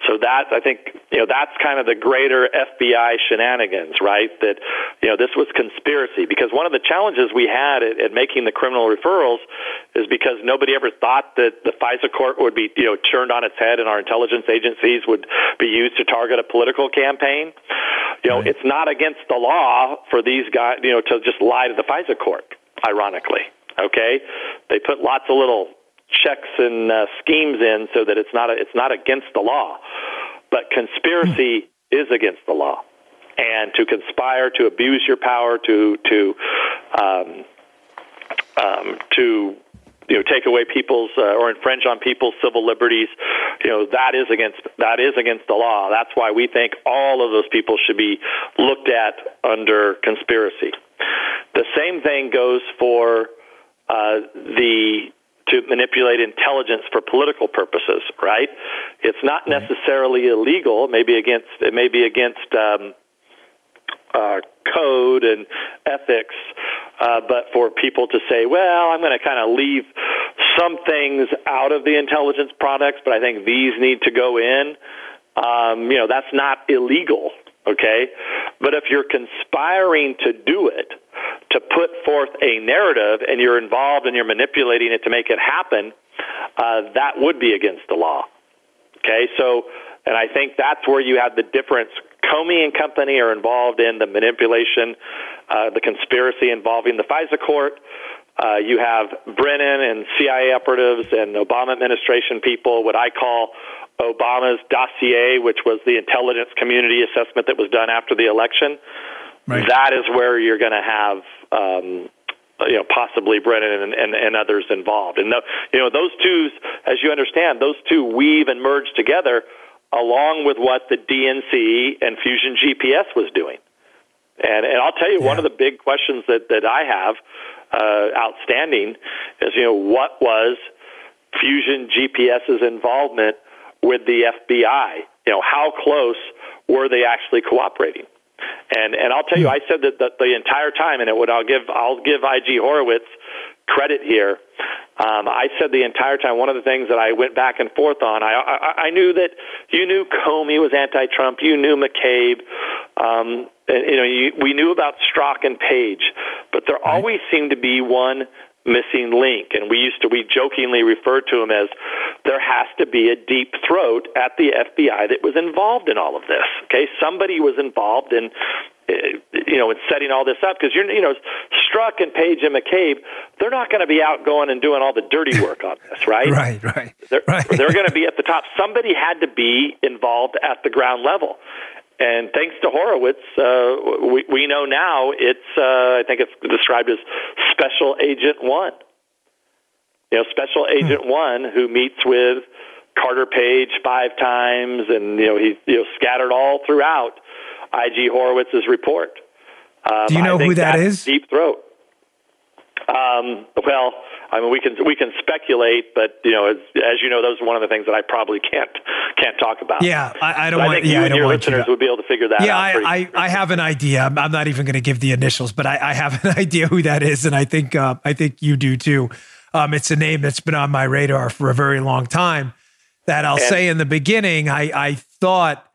So that I think you know that's kind of the greater FBI shenanigans, right? That you know this was conspiracy because one of the challenges we had at, at making the criminal referrals is because nobody ever thought that the FISA court would be you know turned on its head and our intelligence agencies would be used to target a political campaign. You know, right. it's not against the law for these guys you know to just lie to the FISA court. Ironically, Okay, they put lots of little checks and uh, schemes in so that it's not a, it's not against the law, but conspiracy is against the law, and to conspire to abuse your power to to um, um, to you know take away people's uh, or infringe on people's civil liberties you know that is against that is against the law. That's why we think all of those people should be looked at under conspiracy. The same thing goes for uh, the to manipulate intelligence for political purposes, right? It's not necessarily illegal. It may be against it may be against um, uh, code and ethics, uh, but for people to say, well, I'm going to kind of leave some things out of the intelligence products, but I think these need to go in. Um, you know, that's not illegal, okay? But if you're conspiring to do it, to put forth a narrative and you're involved and you're manipulating it to make it happen, uh, that would be against the law. Okay, so, and I think that's where you have the difference. Comey and company are involved in the manipulation, uh, the conspiracy involving the FISA court. Uh, you have Brennan and CIA operatives and Obama administration people, what I call Obama's dossier, which was the intelligence community assessment that was done after the election. Right. That is where you're going to have um, you know, possibly Brennan and, and, and others involved. And, the, you know, those two, as you understand, those two weave and merge together along with what the DNC and Fusion GPS was doing. And, and I'll tell you, yeah. one of the big questions that, that I have uh, outstanding is, you know, what was Fusion GPS's involvement with the FBI? You know, how close were they actually cooperating? And and I'll tell you, I said that the, the entire time, and it would I'll give I'll give IG Horowitz credit here. Um, I said the entire time. One of the things that I went back and forth on, I I, I knew that you knew Comey was anti-Trump, you knew McCabe, um, and you know you, we knew about Strzok and Page, but there always seemed to be one missing link. And we used to, we jokingly refer to him as there has to be a deep throat at the FBI that was involved in all of this. Okay, somebody was involved in eh, you know, in setting all this up because you're, you know, Strzok and Page and McCabe, they're not going to be out going and doing all the dirty work on this, right? right, right. They're, right. they're going to be at the top. Somebody had to be involved at the ground level. And thanks to Horowitz, uh, we, we know now it's, uh, I think it's described as Special Agent One. You know, Special hmm. Agent hmm. One who meets with Carter Page five times and, you know, he's, you know, scattered all throughout IG Horowitz's report. Um, Do you know who that is? Deep throat. Um, well, I mean, we can we can speculate, but you know, as, as, you know, those are one of the things that I probably can't can't talk about. Yeah, I, I don't but want. I think yeah, you and your listeners you would be able to figure that yeah, out. Yeah, I, I, I, have an idea. I'm, I'm not even going to give the initials, but I, I, have an idea who that is, and I think uh, I think you do too. Um, it's a name that's been on my radar for a very long time. That I'll and, say in the beginning, I I thought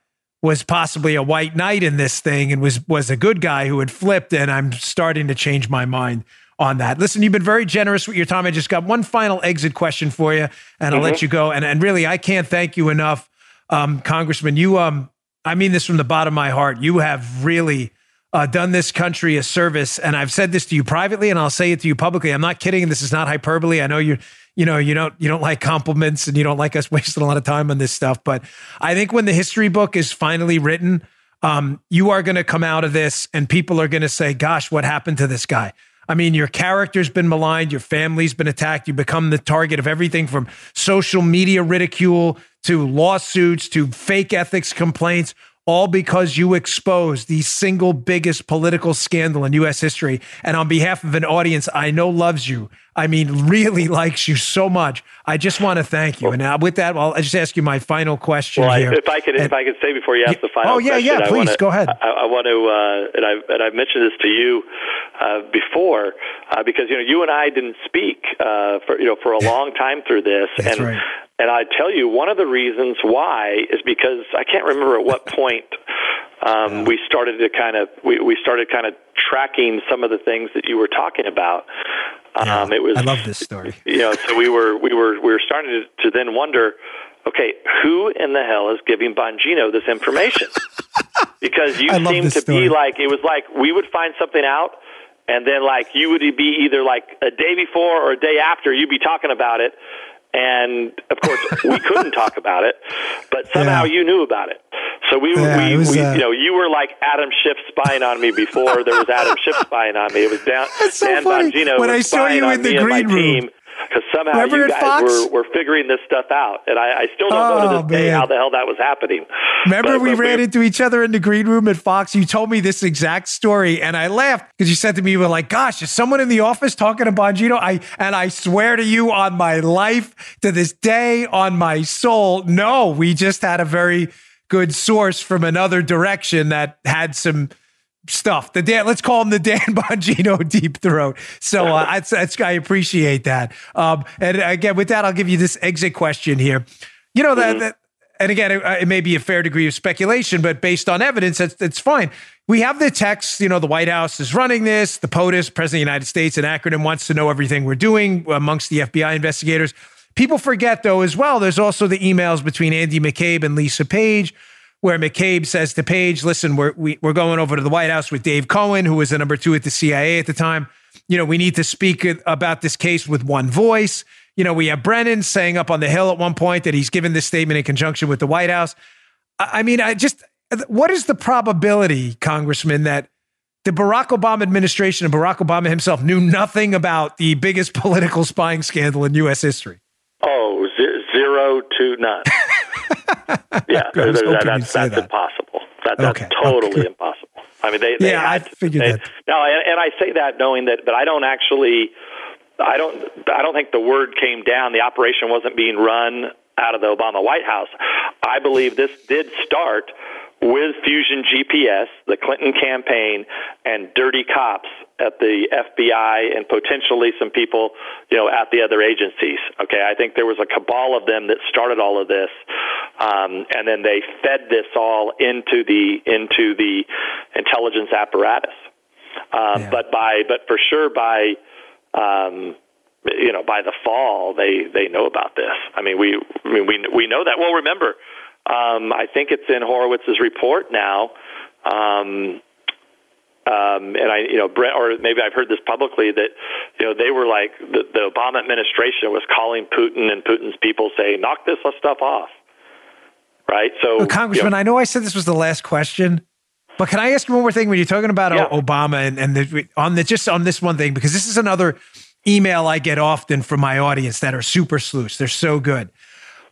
was possibly a white knight in this thing and was was a good guy who had flipped and I'm starting to change my mind on that. Listen, you've been very generous with your time. I just got one final exit question for you and I'll mm-hmm. let you go and and really I can't thank you enough um, Congressman. You um I mean this from the bottom of my heart. You have really uh, done this country a service and I've said this to you privately and I'll say it to you publicly. I'm not kidding. This is not hyperbole. I know you you know, you don't you don't like compliments and you don't like us wasting a lot of time on this stuff. But I think when the history book is finally written, um, you are going to come out of this and people are going to say, "Gosh, what happened to this guy?" I mean, your character's been maligned, your family's been attacked, you become the target of everything from social media ridicule to lawsuits to fake ethics complaints all because you exposed the single biggest political scandal in U.S. history. And on behalf of an audience I know loves you, I mean, really likes you so much, I just want to thank you. And now with that, I'll just ask you my final question well, here. if I could, and, if I could say before you ask the final oh, yeah, question, yeah, please, wanna, go ahead. I, I want to, uh, and, I, and I've mentioned this to you uh, before, uh, because, you know, you and I didn't speak uh, for, you know, for a long time through this. That's and, right. And I tell you, one of the reasons why is because I can't remember at what point um, we started to kind of we, we started kind of tracking some of the things that you were talking about. Yeah, um, it was I love this story. You know, so we were we were we were starting to, to then wonder, okay, who in the hell is giving Bongino this information? because you seem to story. be like it was like we would find something out and then like you would be either like a day before or a day after you'd be talking about it and of course we couldn't talk about it, but somehow yeah. you knew about it. So we, yeah, we, was, we uh, you know, you were like Adam Schiff spying on me before there was Adam Schiff spying on me. It was down. Dan, so Dan funny. Bongino when I saw you in the green room. Because somehow Remember you guys were, were figuring this stuff out, and I, I still don't oh, know to this man. day how the hell that was happening. Remember, but, we but ran we, into each other in the green room at Fox. You told me this exact story, and I laughed because you said to me, "You were like, gosh, is someone in the office talking to Bongino?" I and I swear to you, on my life, to this day, on my soul, no, we just had a very good source from another direction that had some stuff. The Dan, let's call him the Dan Bongino deep throat. So uh, that's, that's, I appreciate that. Um, and again, with that, I'll give you this exit question here. You know that, mm-hmm. that and again, it, it, may be a fair degree of speculation, but based on evidence, that's, that's fine. We have the text, you know, the White House is running this. The POTUS, President of the United States, an acronym, wants to know everything we're doing amongst the FBI investigators. People forget, though, as well, there's also the emails between Andy McCabe and Lisa Page where McCabe says to Page, listen, we're, we, are we are going over to the White House with Dave Cohen, who was the number two at the CIA at the time. You know, we need to speak about this case with one voice. You know, we have Brennan saying up on the Hill at one point that he's given this statement in conjunction with the White House. I mean, I just, what is the probability, Congressman, that the Barack Obama administration and Barack Obama himself knew nothing about the biggest political spying scandal in U.S. history? Oh, zero to none. yeah, that, that's, that's that. impossible. That, that's okay. totally okay. impossible. I mean, they, they yeah, I figured they, that. No, and, and I say that knowing that, but I don't actually, I don't, I don't think the word came down. The operation wasn't being run out of the Obama White House. I believe this did start with Fusion GPS, the Clinton campaign, and dirty cops at the FBI and potentially some people, you know, at the other agencies. Okay, I think there was a cabal of them that started all of this, um, and then they fed this all into the into the intelligence apparatus. Um, yeah. But by but for sure by um, you know, by the fall, they they know about this. I mean, we I mean, we we know that. Well, remember, um, I think it's in Horowitz's report now. Um, um, and I, you know, Brent, or maybe I've heard this publicly that, you know, they were like the, the Obama administration was calling Putin and Putin's people saying, "Knock this stuff off." Right. So, well, Congressman, you know, I know I said this was the last question, but can I ask you one more thing when you're talking about yeah. Obama and, and the, on the just on this one thing because this is another email I get often from my audience that are super sleuths. They're so good.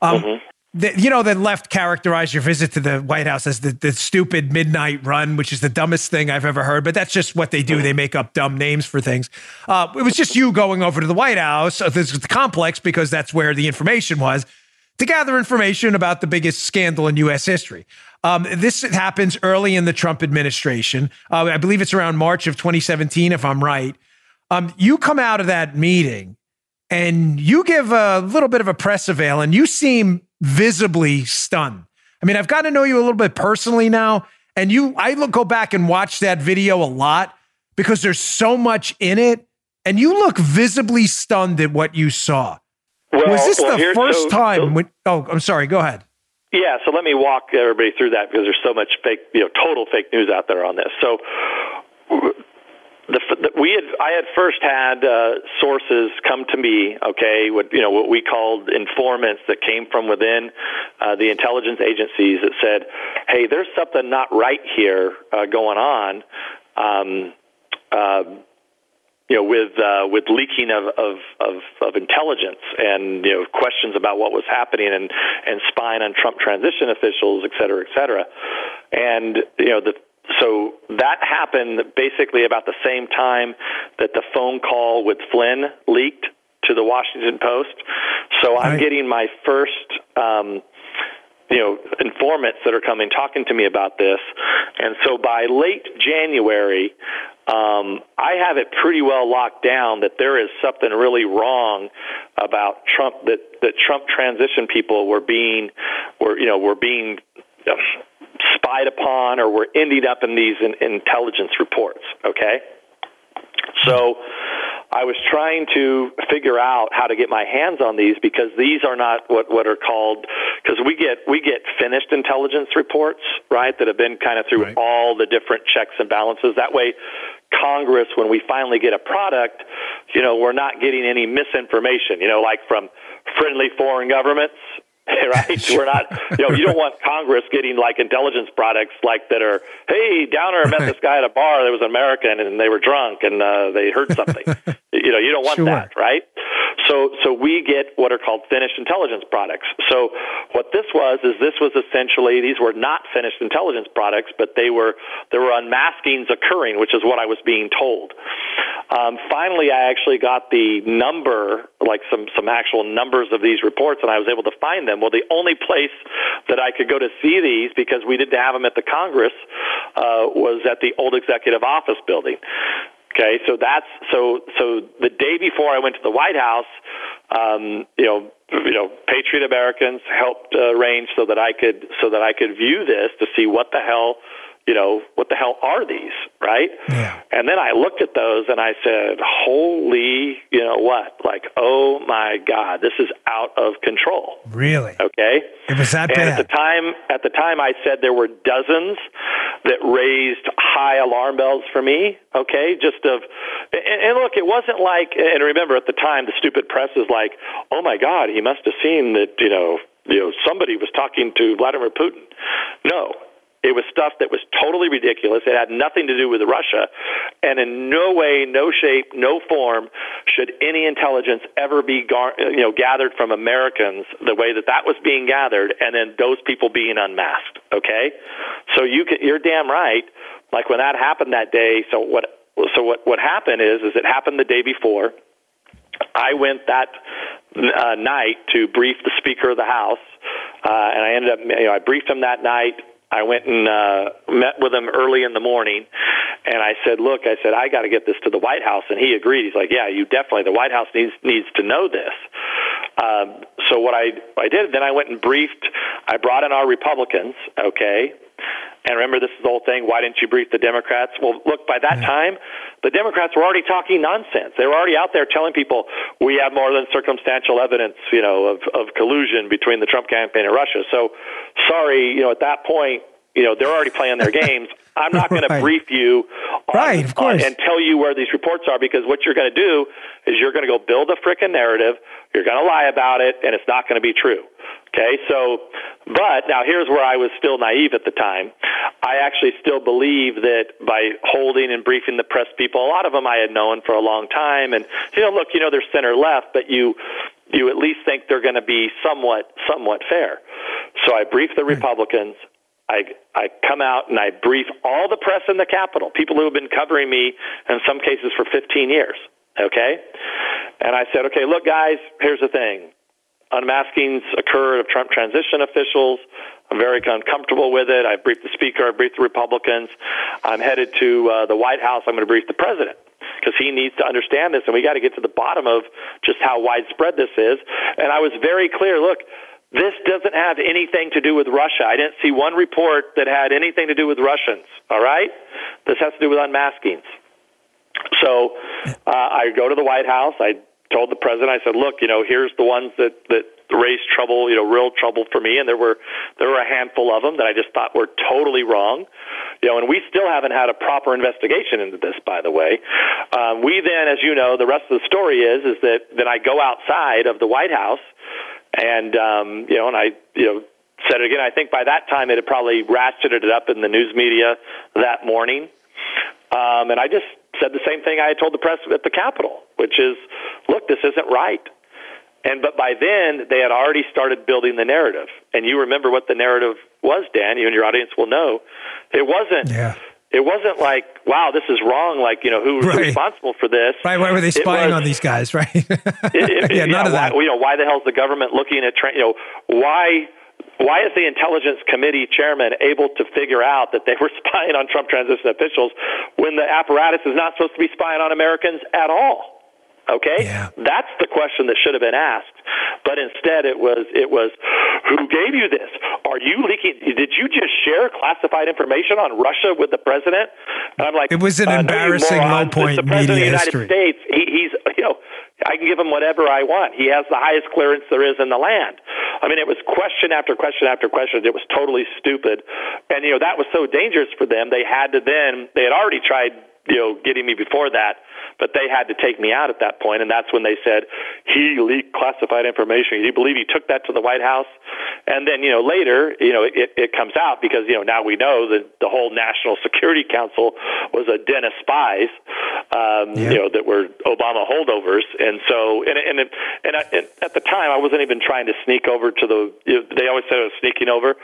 Um, mm-hmm. You know, the left characterized your visit to the White House as the, the stupid midnight run, which is the dumbest thing I've ever heard. But that's just what they do. They make up dumb names for things. Uh, it was just you going over to the White House, uh, the complex, because that's where the information was to gather information about the biggest scandal in U.S. history. Um, this happens early in the Trump administration. Uh, I believe it's around March of 2017, if I'm right. Um, you come out of that meeting and you give a little bit of a press avail and you seem visibly stunned. I mean, I've got to know you a little bit personally now. And you, I look, go back and watch that video a lot because there's so much in it. And you look visibly stunned at what you saw. Well, was this well, the first so, time so, when, oh, I'm sorry, go ahead. Yeah, so let me walk everybody through that because there's so much fake, you know, total fake news out there on this. So the, the, we had I had first had uh, sources come to me, okay, what you know what we called informants that came from within uh, the intelligence agencies that said, "Hey, there's something not right here uh, going on." Um, uh, you know, with uh, with leaking of, of, of, of intelligence and you know questions about what was happening and and spying on Trump transition officials, et cetera, et cetera, and you know the so that happened basically about the same time that the phone call with Flynn leaked to the Washington Post. So I'm getting my first, um, you know, informants that are coming talking to me about this. And so by late January, um, I have it pretty well locked down that there is something really wrong about Trump that that Trump transition people were being were you know were being spied upon or were ending up in these in, intelligence reports. Okay, so I was trying to figure out how to get my hands on these because these are not what what are called because we get we get finished intelligence reports right that have been kind of through right. all the different checks and balances. That way, Congress, when we finally get a product, you know, we're not getting any misinformation. You know, like from friendly foreign governments right? We're not, you know, you don't want Congress getting like intelligence products like that are, hey, Downer met this guy at a bar that was an American and they were drunk and uh, they heard something. you know, you don't want sure. that, right? So, so we get what are called finished intelligence products. So, what this was is this was essentially these were not finished intelligence products, but they were there were unmaskings occurring, which is what I was being told. Um, finally, I actually got the number, like some some actual numbers of these reports, and I was able to find them. Well, the only place that I could go to see these because we didn't have them at the Congress uh, was at the old executive office building. Okay, so that's so so the day before I went to the White House, um, you know, you know, Patriot Americans helped uh, arrange so that I could so that I could view this to see what the hell you know, what the hell are these, right? Yeah. And then I looked at those and I said, holy, you know what? Like, oh my God, this is out of control. Really? Okay. It was that and bad. At the time, at the time, I said there were dozens that raised high alarm bells for me. Okay, just of, and, and look, it wasn't like, and remember at the time, the stupid press is like, oh my God, he must have seen that, you know, you know, somebody was talking to Vladimir Putin. No, it was stuff that was totally ridiculous. It had nothing to do with Russia, and in no way, no shape, no form should any intelligence ever be gar- you know gathered from Americans the way that that was being gathered, and then those people being unmasked. Okay, so you can, you're damn right. Like when that happened that day. So what? So what? What happened is, is it happened the day before. I went that uh, night to brief the Speaker of the House, uh, and I ended up, you know, I briefed him that night. I went and uh, met with him early in the morning, and I said, "Look, I said I got to get this to the White House," and he agreed. He's like, "Yeah, you definitely. The White House needs needs to know this." Um, so what I I did then I went and briefed. I brought in our Republicans, okay, and remember this is the whole thing. Why didn't you brief the Democrats? Well, look, by that time, the Democrats were already talking nonsense. They were already out there telling people we have more than circumstantial evidence, you know, of, of collusion between the Trump campaign and Russia. So, sorry, you know, at that point, you know, they're already playing their games. I'm not going right. to brief you on, right, of course. On, and tell you where these reports are because what you're going to do is you're going to go build a frickin' narrative. You're going to lie about it, and it's not going to be true. Okay, so, but now here's where I was still naive at the time. I actually still believe that by holding and briefing the press people, a lot of them I had known for a long time, and you know, look, you know, they're center left, but you you at least think they're going to be somewhat somewhat fair. So I briefed the Republicans. I, I come out and I brief all the press in the Capitol, people who have been covering me in some cases for 15 years. Okay? And I said, okay, look, guys, here's the thing. Unmaskings occurred of Trump transition officials. I'm very uncomfortable with it. I briefed the Speaker. I briefed the Republicans. I'm headed to uh, the White House. I'm going to brief the President because he needs to understand this, and we got to get to the bottom of just how widespread this is. And I was very clear. Look, this doesn't have anything to do with Russia. I didn't see one report that had anything to do with Russians. All right, this has to do with unmaskings. So uh, I go to the White House. I told the president, I said, "Look, you know, here's the ones that that raised trouble, you know, real trouble for me, and there were there were a handful of them that I just thought were totally wrong, you know, and we still haven't had a proper investigation into this, by the way. Um, we then, as you know, the rest of the story is is that then I go outside of the White House and um, you know, and I you know said it again. I think by that time it had probably ratcheted it up in the news media that morning. Um, and I just said the same thing I had told the press at the Capitol, which is, look, this isn't right. And but by then they had already started building the narrative. And you remember what the narrative was, Dan. You and your audience will know. It wasn't. Yeah it wasn't like, wow, this is wrong. Like, you know, who's right. responsible for this? Right. Why were they spying was, on these guys? Right. it, it, yeah, none of that. Why, you know, why the hell is the government looking at, you know, why, why is the Intelligence Committee chairman able to figure out that they were spying on Trump transition officials when the apparatus is not supposed to be spying on Americans at all? Okay, yeah. that's the question that should have been asked, but instead it was it was who gave you this? Are you leaking? Did you just share classified information on Russia with the president? And I'm like, it was an uh, embarrassing no, low point the president media of the United history. States. He, he's you know. I can give him whatever I want. He has the highest clearance there is in the land. I mean, it was question after question after question. It was totally stupid, and you know that was so dangerous for them. They had to then. They had already tried you know, getting me before that, but they had to take me out at that point, and that's when they said he leaked classified information. Do you believe he took that to the White House? And then, you know, later, you know, it, it comes out because you know now we know that the whole National Security Council was a den of spies, um, yeah. you know, that were Obama holdovers, and so and and and, and at the time I wasn't even trying to sneak over to the. You know, they always said I was sneaking over.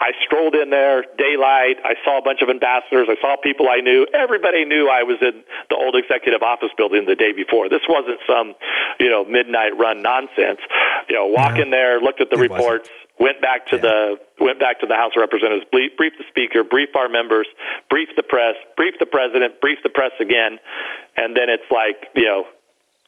I strolled in there, daylight. I saw a bunch of ambassadors. I saw people I knew. Everybody knew I was in the old executive office building the day before. This wasn't some, you know, midnight run nonsense. You know, walk in there, looked at the reports, wasn't. went back to yeah. the went back to the House of Representatives, briefed the Speaker, briefed our members, briefed the press, briefed the President, briefed the press again, and then it's like, you know,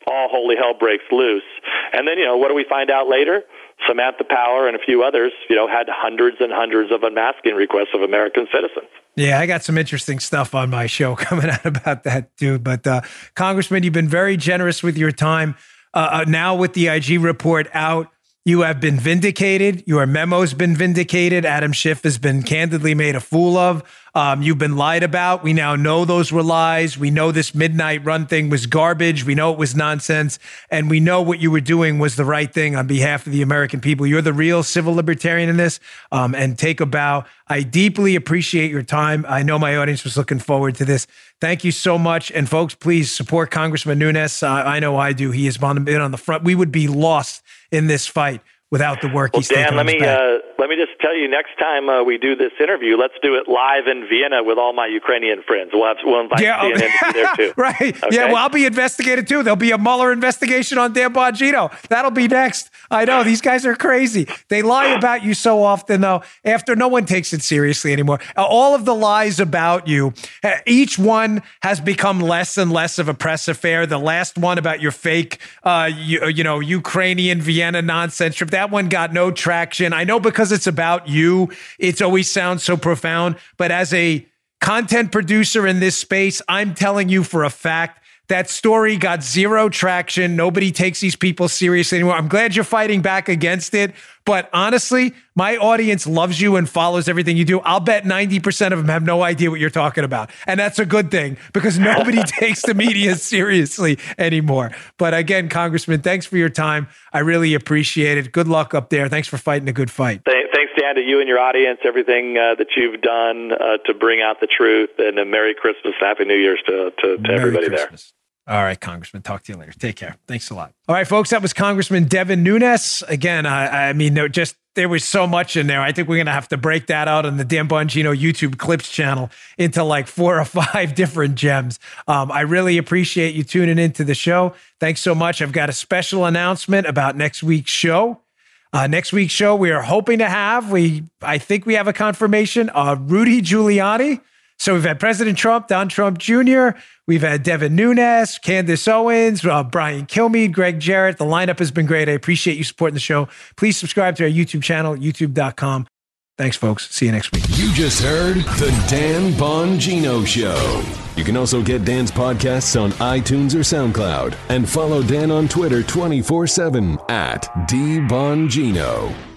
all holy hell breaks loose. And then, you know, what do we find out later? Samantha Power and a few others, you know, had hundreds and hundreds of unmasking requests of American citizens. Yeah, I got some interesting stuff on my show coming out about that too. But uh, Congressman, you've been very generous with your time. Uh, uh now with the IG report out, you have been vindicated. Your memo's been vindicated. Adam Schiff has been candidly made a fool of. Um, you've been lied about. We now know those were lies. We know this midnight run thing was garbage. We know it was nonsense. And we know what you were doing was the right thing on behalf of the American people. You're the real civil libertarian in this. Um, and take a bow. I deeply appreciate your time. I know my audience was looking forward to this. Thank you so much. And folks, please support Congressman Nunes. Uh, I know I do. He has been on the front. We would be lost in this fight without the work well, he's Dan, let me uh, let me just tell you. Next time uh, we do this interview, let's do it live in Vienna with all my Ukrainian friends. We'll have we'll invite yeah, CNN to be there too. right? Okay? Yeah. Well, I'll be investigated too. There'll be a Mueller investigation on Dan Bongino. That'll be next. I know these guys are crazy. They lie about you so often, though. After no one takes it seriously anymore. All of the lies about you, uh, each one has become less and less of a press affair. The last one about your fake, uh, you, you know, Ukrainian Vienna nonsense trip. That one got no traction. I know because it's about you, it's always sounds so profound. But as a content producer in this space, I'm telling you for a fact that story got zero traction. Nobody takes these people seriously anymore. I'm glad you're fighting back against it. But honestly, my audience loves you and follows everything you do. I'll bet 90% of them have no idea what you're talking about. And that's a good thing because nobody takes the media seriously anymore. But again, Congressman, thanks for your time. I really appreciate it. Good luck up there. Thanks for fighting a good fight. Thanks, Dan, to you and your audience, everything uh, that you've done uh, to bring out the truth. And a Merry Christmas, Happy New Year's to, to, to everybody Christmas. there. All right, Congressman. Talk to you later. Take care. Thanks a lot. All right, folks. That was Congressman Devin Nunes. Again, I, I mean, there just there was so much in there. I think we're gonna have to break that out on the Dan Bongino YouTube clips channel into like four or five different gems. Um, I really appreciate you tuning into the show. Thanks so much. I've got a special announcement about next week's show. Uh, next week's show, we are hoping to have we I think we have a confirmation. Uh, Rudy Giuliani so we've had President Trump, Don Trump Jr., we've had Devin Nunes, Candace Owens, uh, Brian Kilmeade, Gregg Jarrett. The lineup has been great. I appreciate you supporting the show. Please subscribe to our YouTube channel, youtube.com. Thanks, folks. See you next week. You just heard The Dan Bongino Show. You can also get Dan's podcasts on iTunes or SoundCloud and follow Dan on Twitter 24 7 at DBongino.